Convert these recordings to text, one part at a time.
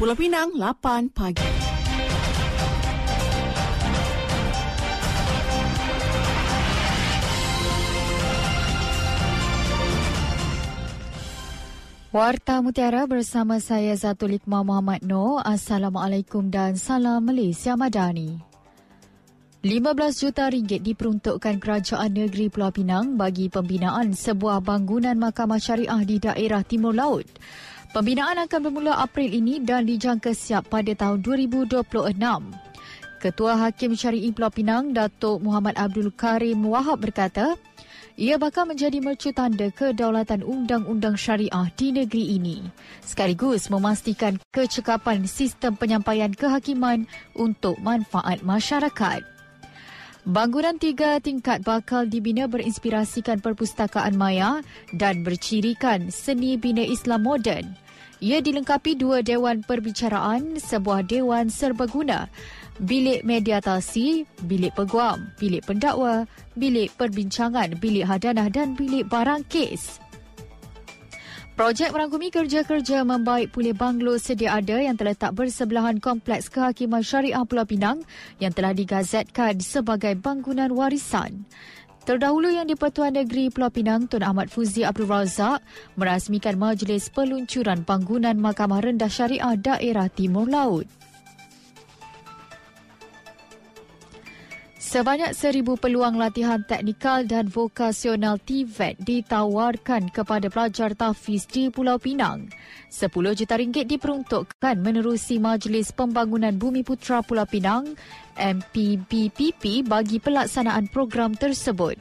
Pulau Pinang 8 pagi. Warta Mutiara bersama saya Zatul Iqmah Muhammad Noor. Assalamualaikum dan salam Malaysia Madani. 15 juta ringgit diperuntukkan Kerajaan Negeri Pulau Pinang bagi pembinaan sebuah bangunan mahkamah syariah di daerah Timur Laut. Pembinaan akan bermula April ini dan dijangka siap pada tahun 2026. Ketua Hakim Syari'i Pulau Pinang, Datuk Muhammad Abdul Karim Wahab berkata, ia bakal menjadi mercu tanda kedaulatan undang-undang syariah di negeri ini sekaligus memastikan kecekapan sistem penyampaian kehakiman untuk manfaat masyarakat. Bangunan tiga tingkat bakal dibina berinspirasikan perpustakaan maya dan bercirikan seni bina Islam moden. Ia dilengkapi dua dewan perbicaraan, sebuah dewan serbaguna, bilik mediatasi, bilik peguam, bilik pendakwa, bilik perbincangan, bilik hadanah dan bilik barang kes. Projek merangkumi kerja-kerja membaik pulih banglo sedia ada yang terletak bersebelahan Kompleks Kehakiman Syariah Pulau Pinang yang telah digazetkan sebagai bangunan warisan. Terdahulu yang di-Pertuan Negeri Pulau Pinang Tun Ahmad Fuzi Abdul Razak merasmikan majlis peluncuran bangunan Mahkamah Rendah Syariah Daerah Timur Laut. Sebanyak seribu peluang latihan teknikal dan vokasional TVET ditawarkan kepada pelajar tahfiz di Pulau Pinang. 10 juta ringgit diperuntukkan menerusi Majlis Pembangunan Bumi Putra Pulau Pinang MPBPP bagi pelaksanaan program tersebut.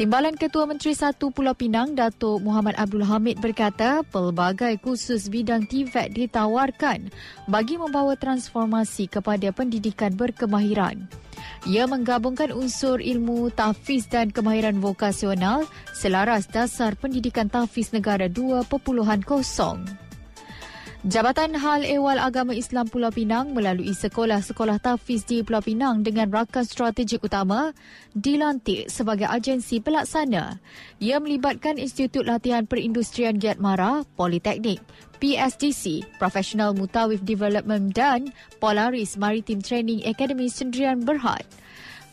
Timbalan Ketua Menteri Satu Pulau Pinang, Datuk Muhammad Abdul Hamid berkata, pelbagai kursus bidang TVET ditawarkan bagi membawa transformasi kepada pendidikan berkemahiran. Ia menggabungkan unsur ilmu tahfiz dan kemahiran vokasional selaras dasar pendidikan tahfiz negara 2.0. Jabatan Hal Ehwal Agama Islam Pulau Pinang melalui sekolah-sekolah tahfiz di Pulau Pinang dengan rakan strategik utama dilantik sebagai agensi pelaksana. Ia melibatkan Institut Latihan Perindustrian Giat Mara, Politeknik, PSDC, Professional Mutawif Development dan Polaris Maritime Training Academy Sendirian Berhad.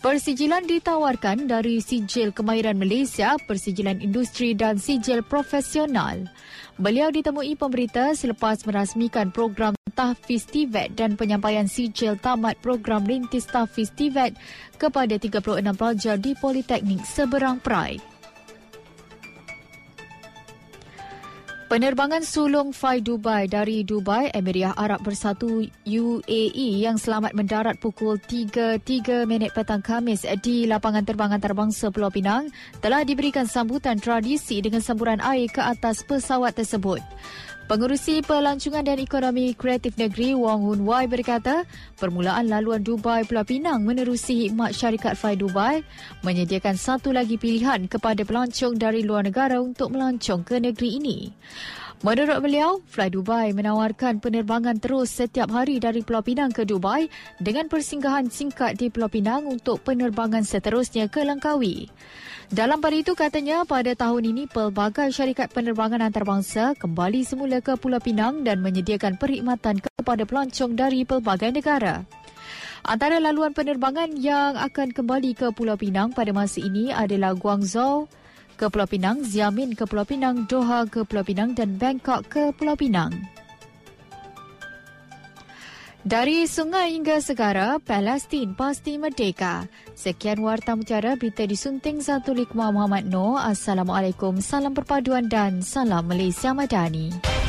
Persijilan ditawarkan dari Sijil Kemahiran Malaysia, Persijilan Industri dan Sijil Profesional. Beliau ditemui pemberita selepas merasmikan program Tahfiz TVET dan penyampaian sijil tamat program Rintis Tahfiz TVET kepada 36 pelajar di Politeknik Seberang Perai. Penerbangan sulung Fly Dubai dari Dubai, Emiriah Arab Bersatu UAE yang selamat mendarat pukul 3.03 minit petang Kamis di lapangan terbang antarabangsa Pulau Pinang telah diberikan sambutan tradisi dengan semburan air ke atas pesawat tersebut. Pengurusi Pelancongan dan Ekonomi Kreatif Negeri Wong Hun Wai berkata, permulaan laluan Dubai Pulau Pinang menerusi hikmat syarikat Fly Dubai menyediakan satu lagi pilihan kepada pelancong dari luar negara untuk melancong ke negeri ini. Menurut beliau, Fly Dubai menawarkan penerbangan terus setiap hari dari Pulau Pinang ke Dubai dengan persinggahan singkat di Pulau Pinang untuk penerbangan seterusnya ke Langkawi. Dalam pada itu katanya pada tahun ini pelbagai syarikat penerbangan antarabangsa kembali semula ke Pulau Pinang dan menyediakan perkhidmatan kepada pelancong dari pelbagai negara. Antara laluan penerbangan yang akan kembali ke Pulau Pinang pada masa ini adalah Guangzhou, ke Pulau Pinang, Xiamen ke Pulau Pinang, Doha ke Pulau Pinang dan Bangkok ke Pulau Pinang. Dari sungai hingga segara, Palestin pasti merdeka. Sekian Warta Mutiara, berita disunting satu Likma Muhammad Noor. Assalamualaikum, salam perpaduan dan salam Malaysia Madani.